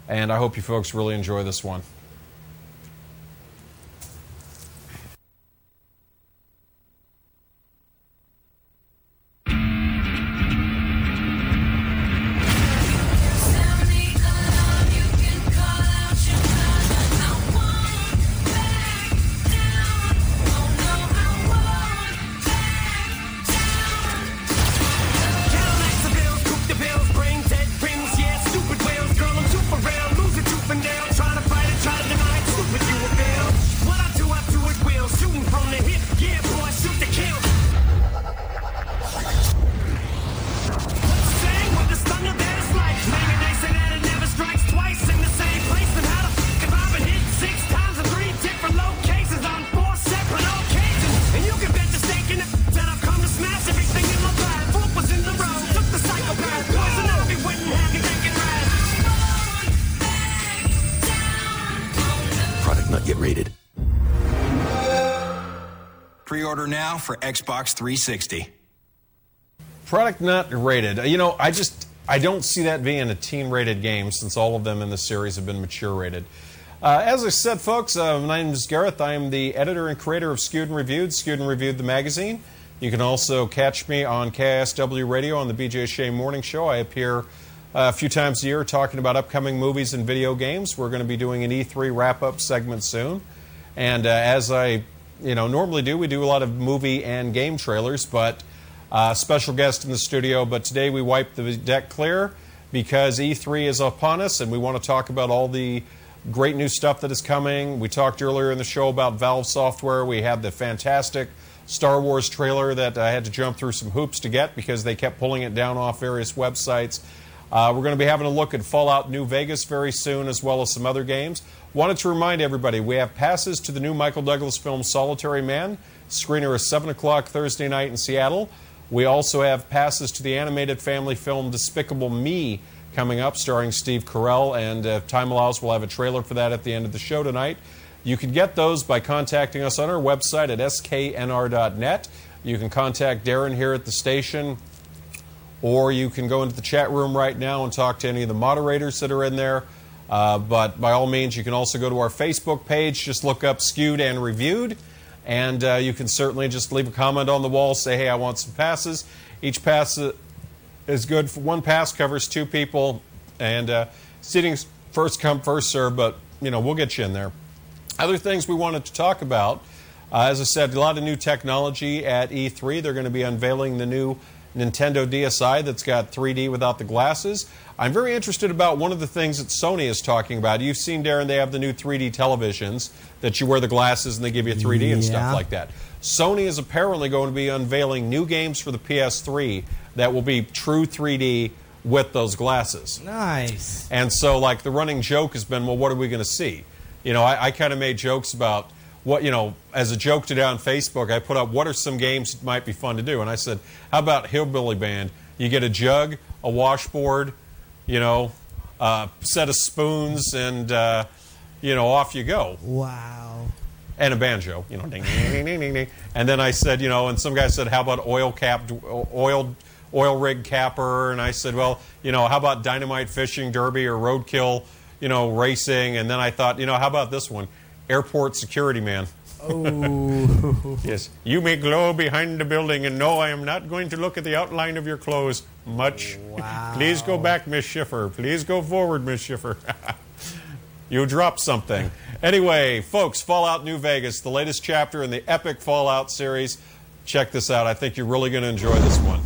And I hope you folks really enjoy this one. For Xbox 360. Product not rated. You know, I just I don't see that being a teen rated game since all of them in the series have been mature rated. Uh, as I said, folks, uh, my name is Gareth. I am the editor and creator of Skewed and Reviewed, Skewed and Reviewed the magazine. You can also catch me on KISW Radio on the BJ Shea Morning Show. I appear uh, a few times a year talking about upcoming movies and video games. We're going to be doing an E3 wrap up segment soon. And uh, as I you know normally do, we do a lot of movie and game trailers, but uh, special guest in the studio. But today we wiped the deck clear because E3 is upon us, and we want to talk about all the great new stuff that is coming. We talked earlier in the show about Valve Software. We had the fantastic Star Wars trailer that I had to jump through some hoops to get because they kept pulling it down off various websites. Uh, we're going to be having a look at Fallout New Vegas very soon, as well as some other games. Wanted to remind everybody we have passes to the new Michael Douglas film Solitary Man. Screener is 7 o'clock Thursday night in Seattle. We also have passes to the animated family film Despicable Me coming up, starring Steve Carell, and if time allows, we'll have a trailer for that at the end of the show tonight. You can get those by contacting us on our website at sknr.net. You can contact Darren here at the station, or you can go into the chat room right now and talk to any of the moderators that are in there. Uh, but by all means, you can also go to our Facebook page. Just look up Skewed and Reviewed, and uh, you can certainly just leave a comment on the wall. Say, hey, I want some passes. Each pass is good. For one pass covers two people, and uh, seating's first come, first serve. But you know, we'll get you in there. Other things we wanted to talk about. Uh, as I said, a lot of new technology at E3. They're going to be unveiling the new Nintendo DSi that's got 3D without the glasses. I'm very interested about one of the things that Sony is talking about. You've seen, Darren, they have the new 3D televisions that you wear the glasses and they give you 3D and Yeah. stuff like that. Sony is apparently going to be unveiling new games for the PS3 that will be true 3D with those glasses. Nice. And so, like, the running joke has been, well, what are we going to see? You know, I, I kind of made jokes about what, you know, as a joke today on Facebook, I put up what are some games that might be fun to do. And I said, how about Hillbilly Band? You get a jug, a washboard, you know, a set of spoons, and, uh, you know, off you go. Wow. And a banjo, you know, ding, ding, ding, ding, ding, ding. And then I said, you know, and some guy said, how about oil capped, oil, oil rig capper? And I said, well, you know, how about dynamite fishing derby or roadkill, you know, racing? And then I thought, you know, how about this one, airport security man? Oh. <laughs> Yes. You may glow behind the building, and no, I am not going to look at the outline of your clothes much. Wow. Please go back, Miss Schiffer. Please go forward, Miss Schiffer. <laughs> you dropped something. Anyway, folks, Fallout New Vegas, the latest chapter in the epic Fallout series. Check this out. I think you're really going to enjoy this one.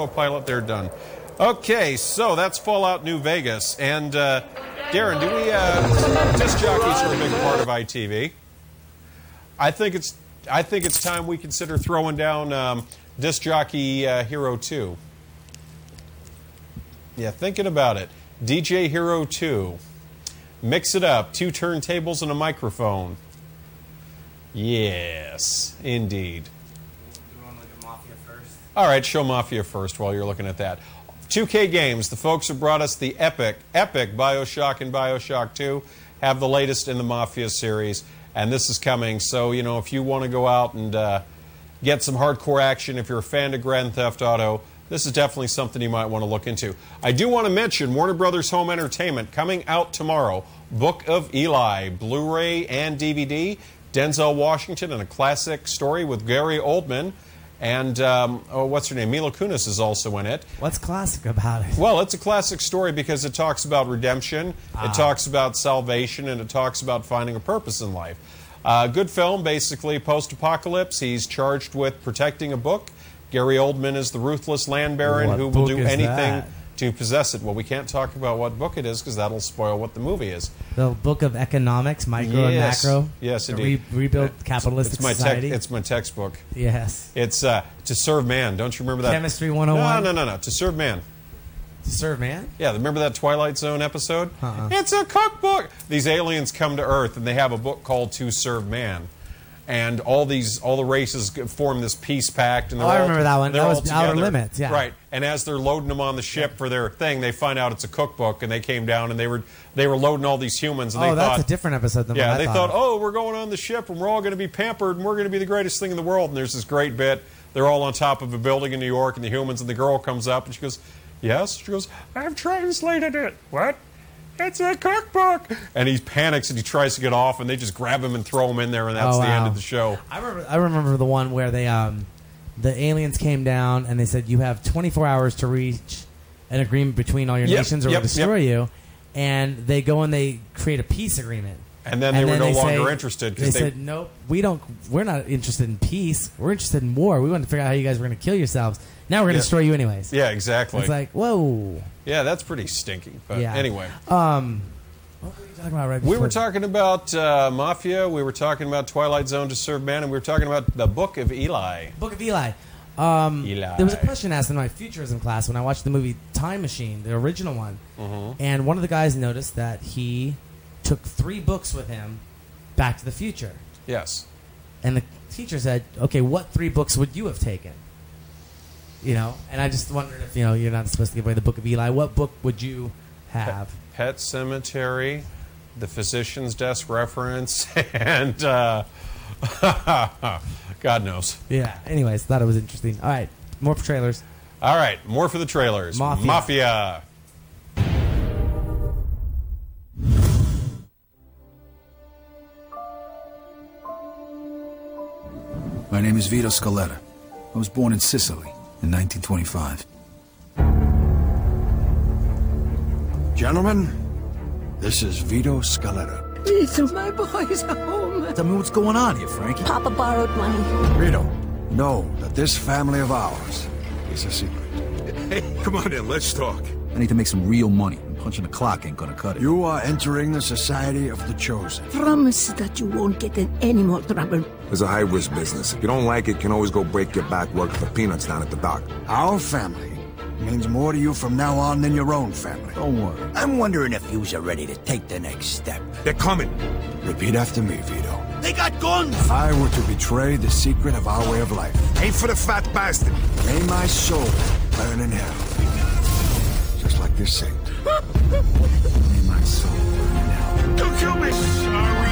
Autopilot. They're done. Okay, so that's Fallout New Vegas. And uh, Darren, do we uh, disc jockeys are a big part of ITV? I think it's I think it's time we consider throwing down um, disc jockey uh, Hero Two. Yeah, thinking about it. DJ Hero 2. Mix it up. Two turntables and a microphone. Yes, indeed. All right, show Mafia first while you're looking at that. 2K Games, the folks who brought us the epic, epic Bioshock and Bioshock 2 have the latest in the Mafia series, and this is coming. So, you know, if you want to go out and uh, get some hardcore action, if you're a fan of Grand Theft Auto, this is definitely something you might want to look into. I do want to mention Warner Brothers Home Entertainment coming out tomorrow. Book of Eli, Blu ray and DVD. Denzel Washington and a classic story with Gary Oldman. And um, oh, what's her name? Mila Kunis is also in it. What's classic about it? Well, it's a classic story because it talks about redemption, Ah. it talks about salvation, and it talks about finding a purpose in life. Uh, good film, basically post apocalypse. He's charged with protecting a book. Gary Oldman is the ruthless land baron What who will do anything that? To possess it. Well, we can't talk about what book it is because that'll spoil what the movie is. The book of economics, micro Yes. and macro. Yes, indeed. Re- rebuild capitalistic It's my, society. it's my textbook. Yes. It's uh, To Serve Man. Don't you remember that? Chemistry 101? No, no, no, no. To Serve Man. To serve man? Yeah, remember that Twilight Zone episode? Uh-uh. It's a cookbook. These aliens come to Earth and they have a book called To Serve Man. And all these, all the races form this peace pact. And Oh, I all- remember that one. That all was Outer together. Limits, yeah. Right. And as they're loading them on the ship for their thing, they find out it's a cookbook, and they came down and they were they were loading all these humans. And oh, they that's thought, a different episode than yeah, they thought. thought, oh, we're going on the ship and we're all going to be pampered and we're going to be the greatest thing in the world. And there's this great bit. They're all on top of a building in New York, and the humans and the girl comes up and she goes, "Yes." She goes, "I've translated it." What? It's a cookbook. And he panics and he tries to get off, and they just grab him and throw him in there, and that's Oh, the end wow. of the show. I remember, I remember the one where they, um, the aliens came down and they said you have 24 hours to reach an agreement between all your Yep, nations or yep, we'll destroy you. And they go and they create a peace agreement. And then they were no say- longer interested, 'cause They, they- said, "Nope, we don't. We're not interested in peace. We're interested in war. We want to figure out how you guys were going to kill yourselves. Now we're going to Yeah. destroy you anyways." Yeah, exactly. It's like, whoa. Yeah, that's pretty stinky. But yeah. anyway. um, what were we talking about right We before? were talking about uh, Mafia, we were talking about Twilight Zone to Serve Man, and we were talking about the Book of Eli. Book of Eli. Um, Eli. There was a question asked in my futurism class when I watched the movie Time Machine, the original one, Mhm. and one of the guys noticed that he took three books with him back to the future. Yes. And the teacher said, "Okay, what three books would you have taken?" You know, and I just wondered if you know you're not supposed to give away the Book of Eli. What book would you have? Pet Sematary, the Physician's Desk reference, <laughs> and uh, <laughs> God knows. Yeah. Anyways, thought it was interesting. All right, more for trailers. All right, more for the trailers. Mafia. Mafia. My name is Vito Scaletta. I was born in Sicily in 1925. Gentlemen, this is Vito Scaletta. Vito, my boy's home. Tell me what's going on here, Frankie. Papa borrowed money. Vito, know that this family of ours is a secret. Hey, come on in, let's talk. I need to make some real money. and Punching the clock ain't gonna cut it. You are entering the Society of the Chosen. Promise that you won't get in any more trouble. It's a high risk business. If you don't like it, you can always go break your back working for peanuts down at the dock. Our family means more to you from now on than your own family. Don't worry. I'm wondering if yous are ready to take the next step. They're coming. Repeat after me, Vito. They got guns! If I were to betray the secret of our way of life, Aim for the fat bastard. may my soul burn in hell. Just like this saint. May my soul burn in. Don't kill me. Sorry.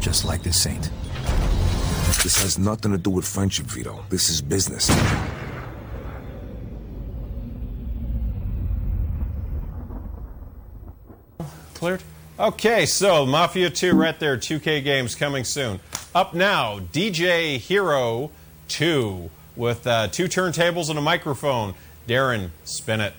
Just like this saint. This has nothing to do with friendship, Vito. This is business. Cleared? Okay, so Mafia 2 right there, 2K games coming soon. Up now, DJ Hero 2 with uh, two turntables and a microphone. Darren, spin it.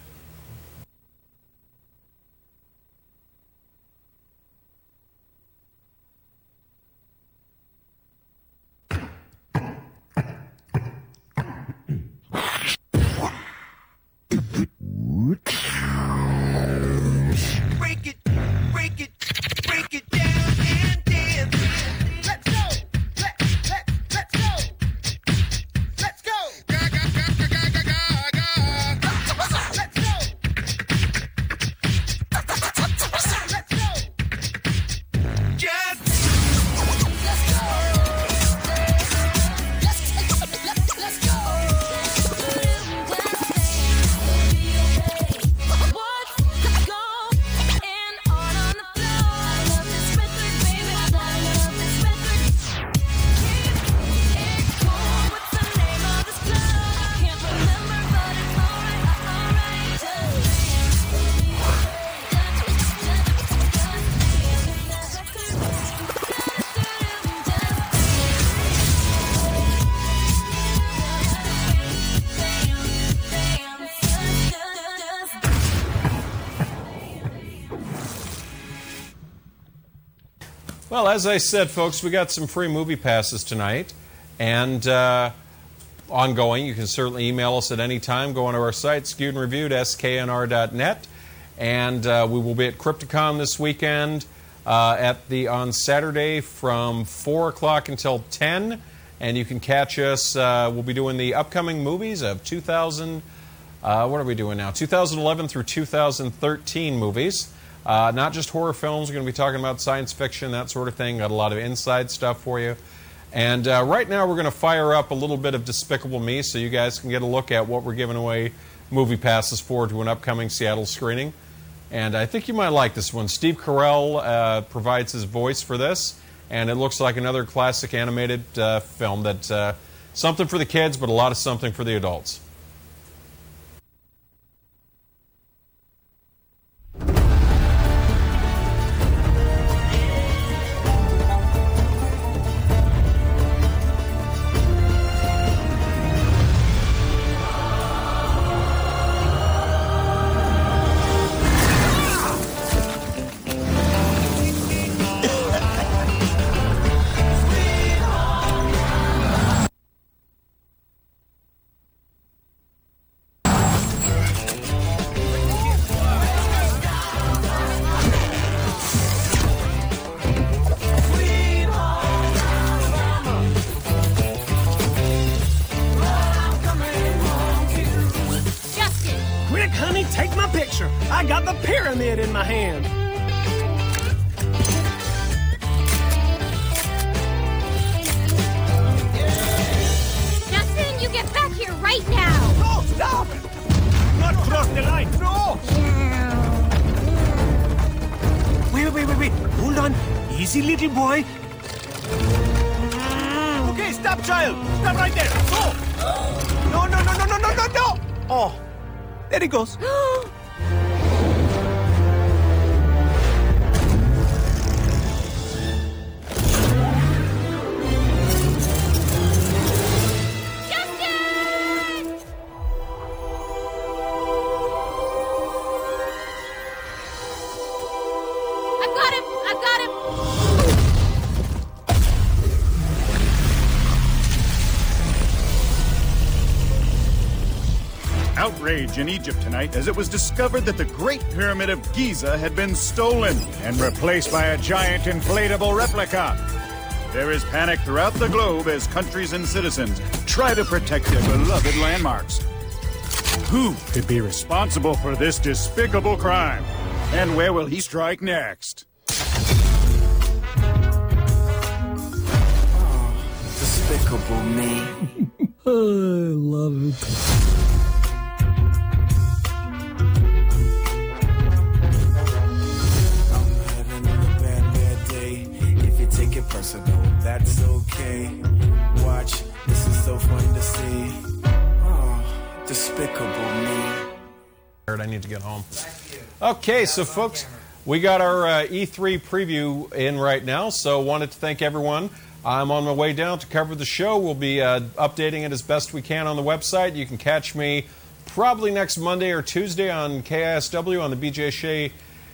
<coughs> Well, as I said, folks, we got some free movie passes tonight, and uh, ongoing. You can certainly email us at any time. Go onto our site, skewed and reviewed, sknr.net, and uh, we will be at Crypticon this weekend uh, at the on Saturday from four o'clock until ten, and you can catch us. Uh, we'll be doing the upcoming movies of 2000. Uh, what are we doing now? 2011 through 2013 movies. Uh, not just horror films. We're going to be talking about science fiction, that sort of thing. Got a lot of inside stuff for you. And uh, right now, we're going to fire up a little bit of Despicable Me so you guys can get a look at what we're giving away movie passes for to an upcoming Seattle screening. And I think you might like this one. Steve Carell uh, provides his voice for this, and it looks like another classic animated uh, film that uh, something for the kids, but a lot of something for the adults. Okay, stop, child. Stop right there. Go! No, no, no, no, no, no, no, no! Oh, there he goes. <gasps> <gasps> <gasps> Outrage in Egypt tonight as it was discovered that the Great Pyramid of Giza had been stolen and replaced by a giant inflatable replica. There is panic throughout the globe as countries and citizens try to protect their beloved landmarks. Who could be responsible for this despicable crime? And where will he strike next? Oh, despicable me. <laughs> I love it. Fun to see. Oh, despicable me. I need to get home. Okay, so folks, we got our uh, E3 preview in right now, so wanted to thank everyone. I'm on my way down to cover the show. We'll be uh, updating it as best we can on the website. You can catch me probably next Monday or Tuesday on KISW on the BJ Shea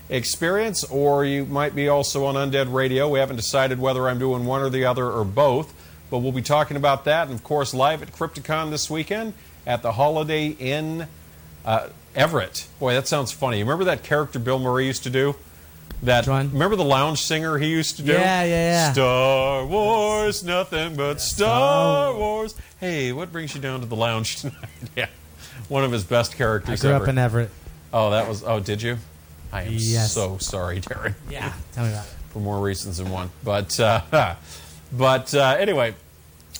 Experience, or you might be also on Undead Radio. We haven't decided whether I'm doing one or the other or both, but we'll be talking about that, and of course, live at Crypticon this weekend at the Holiday Inn uh, Everett. Boy, that sounds funny. You remember that character Bill Murray used to do? That remember the lounge singer he used to do? Yeah, yeah, yeah. Star Wars, nothing but Star Wars. Hey, what brings you down to the lounge <laughs> tonight? <laughs> yeah, one of his best characters. I grew ever. up in Everett. Oh, that was. Oh, did you? I am Yes. so sorry, Darren. Yeah, tell me about it. For more reasons than one, but uh, <laughs> but uh, anyway,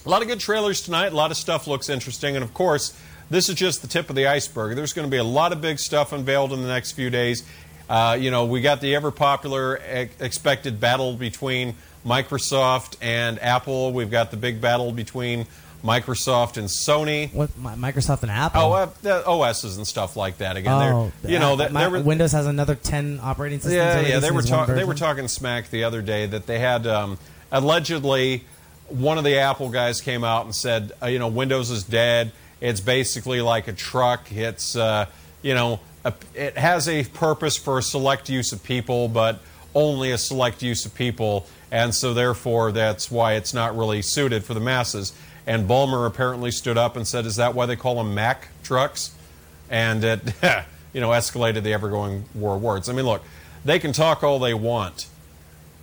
a lot of good trailers tonight. A lot of stuff looks interesting, and of course, this is just the tip of the iceberg. There's going to be a lot of big stuff unveiled in the next few days. Uh, you know, we got the ever popular expected battle between Microsoft and Apple. We've got the big battle between Microsoft and Sony. What Microsoft and Apple? Oh, uh, the OSs and stuff like that. Again, oh, you know, that my- were, Windows has another ten operating systems. yeah, yeah. They were talking. They were talking smack the other day that they had um, allegedly one of the Apple guys came out and said, uh, you know, Windows is dead. It's basically like a truck. It's uh, you know, a, it has a purpose for a select use of people, but only a select use of people, and so therefore that's why it's not really suited for the masses. And Ballmer apparently stood up and said, "Is that why they call them Mac trucks?" And it, <laughs> you know, escalated the ever-going war of words. I mean, look, they can talk all they want.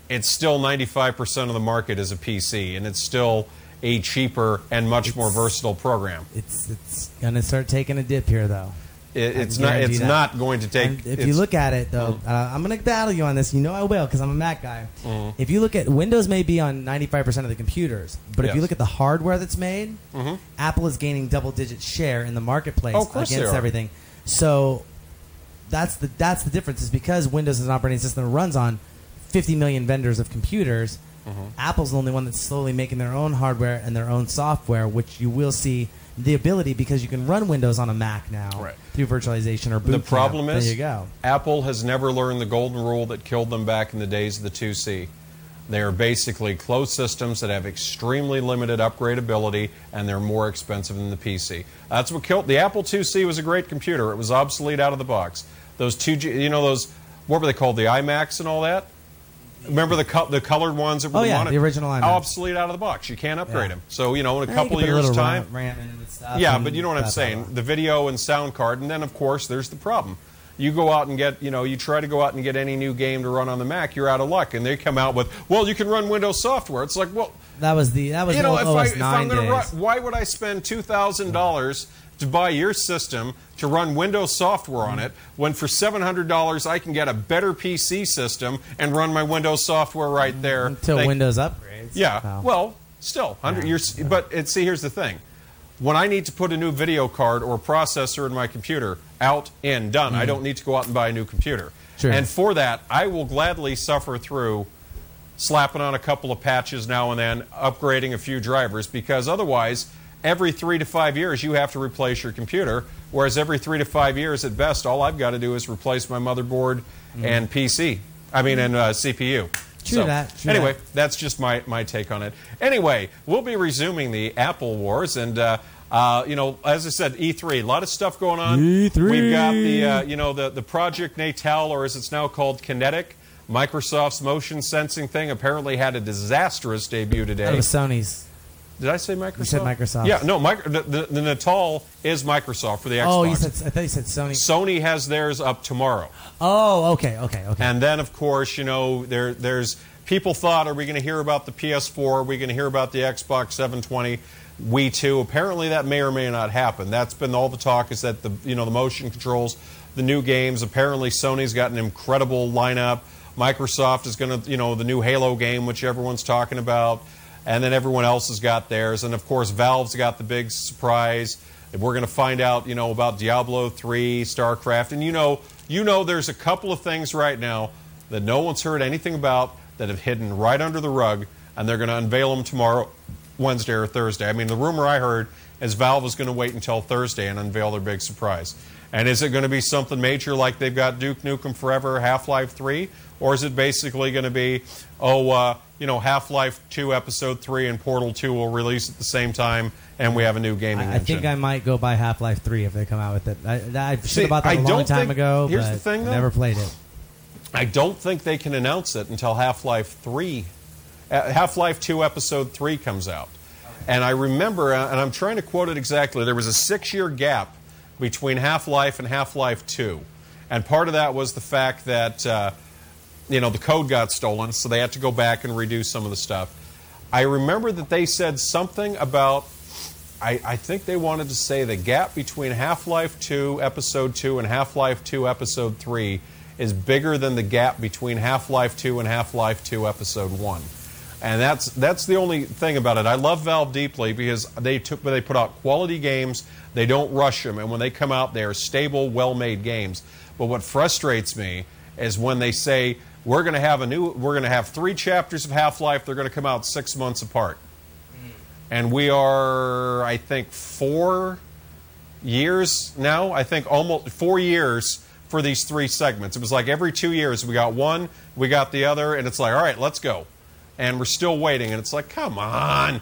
It's still 95% of the market is a PC, and it's still a cheaper and much more versatile program. It's it's gonna start taking a dip here, though. It, it's not. It's that. not going to take. And if you look at it, though, Mhm. uh, I'm going to battle you on this. You know I will because I'm a Mac guy. Mhm. If you look at Windows, may be on 95% of the computers, but if you look at the hardware that's made, Mhm. Apple is gaining double-digit share in the marketplace Oh, against everything. So that's the that's the difference. Is because Windows is an operating system that runs on 50 million vendors of computers. Mhm. Apple's the only one that's slowly making their own hardware and their own software, which you will see the ability because you can run Windows on a Mac now through virtualization or boot the camp. problem is there you go. Apple has never learned the golden rule that killed them back in the days of the 2C. They are basically closed systems that have extremely limited upgradability and they're more expensive than the PC. That's what killed the Apple 2C was a great computer. It was obsolete out of the box. Those 2G, you know those what were they called? The iMacs and all that? Remember the co- the colored ones that were Oh, the yeah, mono- the original iMacs. Obsolete out of the box. You can't upgrade Yeah. them. So, you know, in a couple of years time RAM- RAM stuff yeah, but you know what I'm saying. The video and sound card, and then of course there's the problem. You go out and get, you know, you try to go out and get any new game to run on the Mac, you're out of luck, and they come out with, well, you can run Windows software. It's like, well, That was the that was you the know, if, I, if 9 I'm going to why would I spend two thousand dollars to buy your system to run Windows software on it when for seven hundred dollars I can get a better PC system and run my Windows software right there Until They- Windows upgrades. yeah. Wow. Well, still, hundred years. But it, see, here's the thing: when I need to put a new video card or processor in my computer, out, and done. I Mhm. don't need to go out and buy a new computer. Sure. And for that, I will gladly suffer through slapping on a couple of patches now and then, upgrading a few drivers, because otherwise, every three to five years, you have to replace your computer. Whereas every three to five years, at best, all I've got to do is replace my motherboard and PC. I mean, and uh, CPU. True that, true anyway, that. that's just my, my take on it. Anyway, we'll be resuming the Apple Wars, and uh, uh, you know, as I said, E3, a lot of stuff going on. E3. We've got the uh, you know the the Project Natal, or as it's now called, Kinect. Microsoft's motion sensing thing apparently had a disastrous debut today. That was Sony's. Did I say Microsoft? You said Microsoft. Yeah, no, micro, the, the, the Natal is Microsoft for the Xbox. Oh, you said I thought you said Sony. Sony has theirs up tomorrow. Oh, okay, okay, okay. And then, of course, you know, there, there's people thought, are we going to hear about the PS4? Are we going to hear about the Xbox 720? Wii 2. Apparently, that may or may not happen. That's been all the talk. Is that the you know the motion controls, the new games? Apparently, Sony's got an incredible lineup. Microsoft is going to you know the new Halo game, which everyone's talking about, and then everyone else has got theirs. And of course, Valve's got the big surprise. We're going to find out, you know, about Diablo 3, StarCraft, and you know, you know, there's a couple of things right now that no one's heard anything about that have hidden right under the rug, and they're going to unveil them tomorrow, Wednesday or Thursday. I mean, the rumor I heard is Valve is going to wait until Thursday and unveil their big surprise. And is it going to be something major like they've got Duke Nukem Forever, Half Life 3? Or is it basically going to be, oh, uh, you know, Half Life 2 Episode 3 and Portal 2 will release at the same time, and we have a new gaming I, I engine? think I might go buy Half Life Three if they come out with it. I, I should See, have bought that I a long time think- ago, here's but the thing, though. never played it. I don't think they can announce it until Half Life 3, uh, Half Life 2 Episode 3 comes out. And I remember, uh, and I'm trying to quote it exactly, there was a six year gap between Half Life and Half Life 2. And part of that was the fact that, uh, you know, the code got stolen, so they had to go back and redo some of the stuff. I remember that they said something about, I, I think they wanted to say the gap between Half Life 2 Episode 2 and Half Life 2 Episode 3 is bigger than the gap between Half Life 2 and Half Life 2 Episode 1. And that's that's the only thing about it. I love Valve deeply because they took they put out quality games. They don't rush them, and when they come out, they are stable, well-made games. But what frustrates me is when they say we're going to have a new, we're going to have three chapters of Half-Life. They're going to come out six months apart, hmm. and we are, I think, four years now. I think almost four years for these three segments. It was like every two years we got one, we got the other, and it's like, all right, let's go. And we're still waiting, and it's like, come on.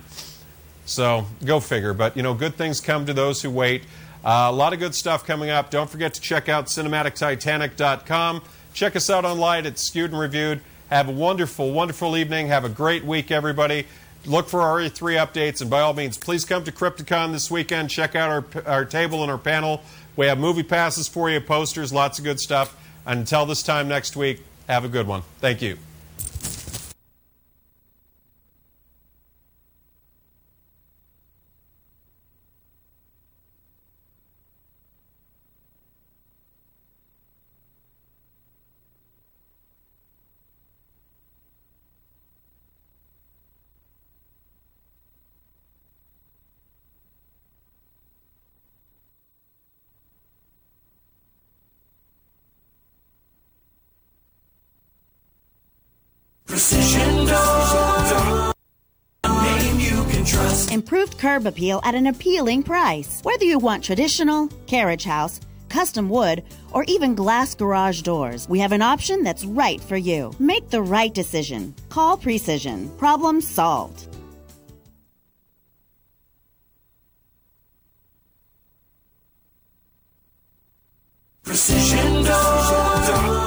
So go figure. But you know, good things come to those who wait. Uh, a lot of good stuff coming up. Don't forget to check out cinematictitanic.com. Check us out online at Skewed and Reviewed. Have a wonderful, wonderful evening. Have a great week, everybody. Look for our E3 updates, and by all means, please come to Crypticon this weekend. Check out our, our table and our panel. We have movie passes for you, posters, lots of good stuff. Until this time next week, have a good one. Thank you. Precision Door. A name you can trust. Improved curb appeal at an appealing price. Whether you want traditional, carriage house, custom wood, or even glass garage doors, we have an option that's right for you. Make the right decision. Call Precision. Problem solved. Precision Door.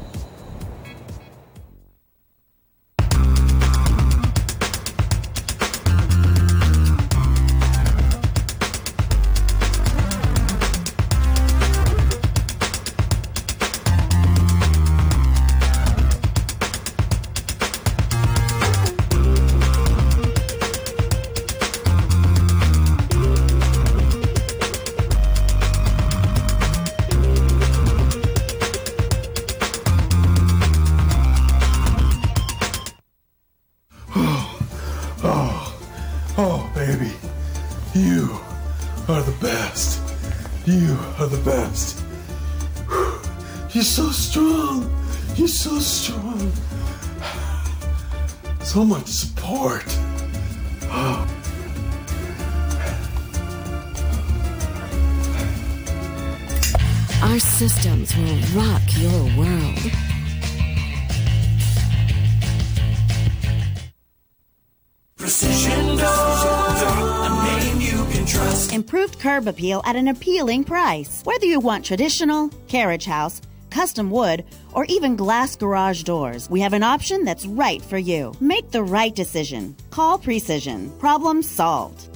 Curb appeal at an appealing price. Whether you want traditional, carriage house, custom wood, or even glass garage doors, we have an option that's right for you. Make the right decision. Call Precision. Problem solved.